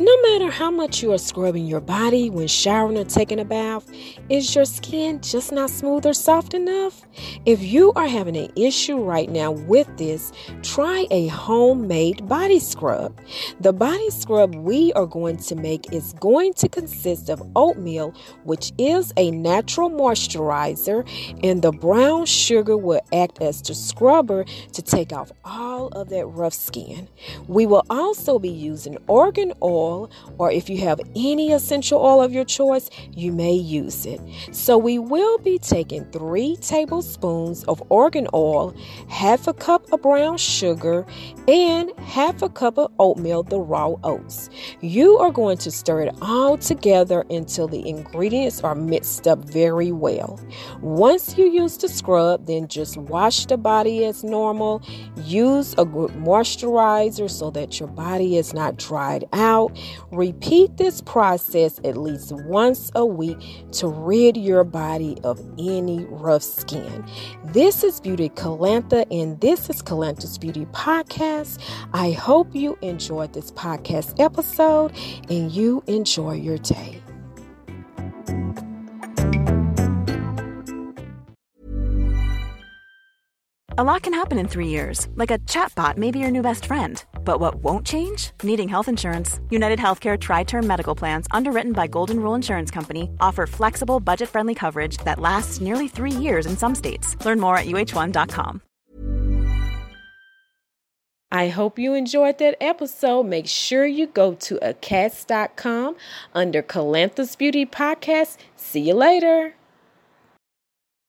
No matter how much you are scrubbing your body when showering or taking a bath, is your skin just not smooth or soft enough? If you are having an issue right now with this, try a homemade body scrub. The body scrub we are going to make is going to consist of oatmeal, which is a natural moisturizer, and the brown sugar will act as the scrubber to take off all of that rough skin. We will also be using argan oil or if you have any essential oil of your choice, you may use it. So we will be taking three tablespoons of argan oil, half a cup of brown sugar, and half a cup of oatmeal, the raw oats. You are going to stir it all together until the ingredients are mixed up very well. Once you use the scrub, then just wash the body as normal. Use a good moisturizer so that your body is not dried out. Repeat this process at least once a week to rid your body of any rough skin. This is Beauty Calantha, and this is Calantha's Beauty Podcast. I hope you enjoyed this podcast episode and you enjoy your day. A lot can happen in three years, like a chatbot may be your new best friend. But what won't change? Needing health insurance. United Healthcare Tri Term Medical Plans, underwritten by Golden Rule Insurance Company, offer flexible, budget friendly coverage that lasts nearly three years in some states. Learn more at uh1.com. I hope you enjoyed that episode. Make sure you go to acast.com under Calantha's Beauty Podcast. See you later.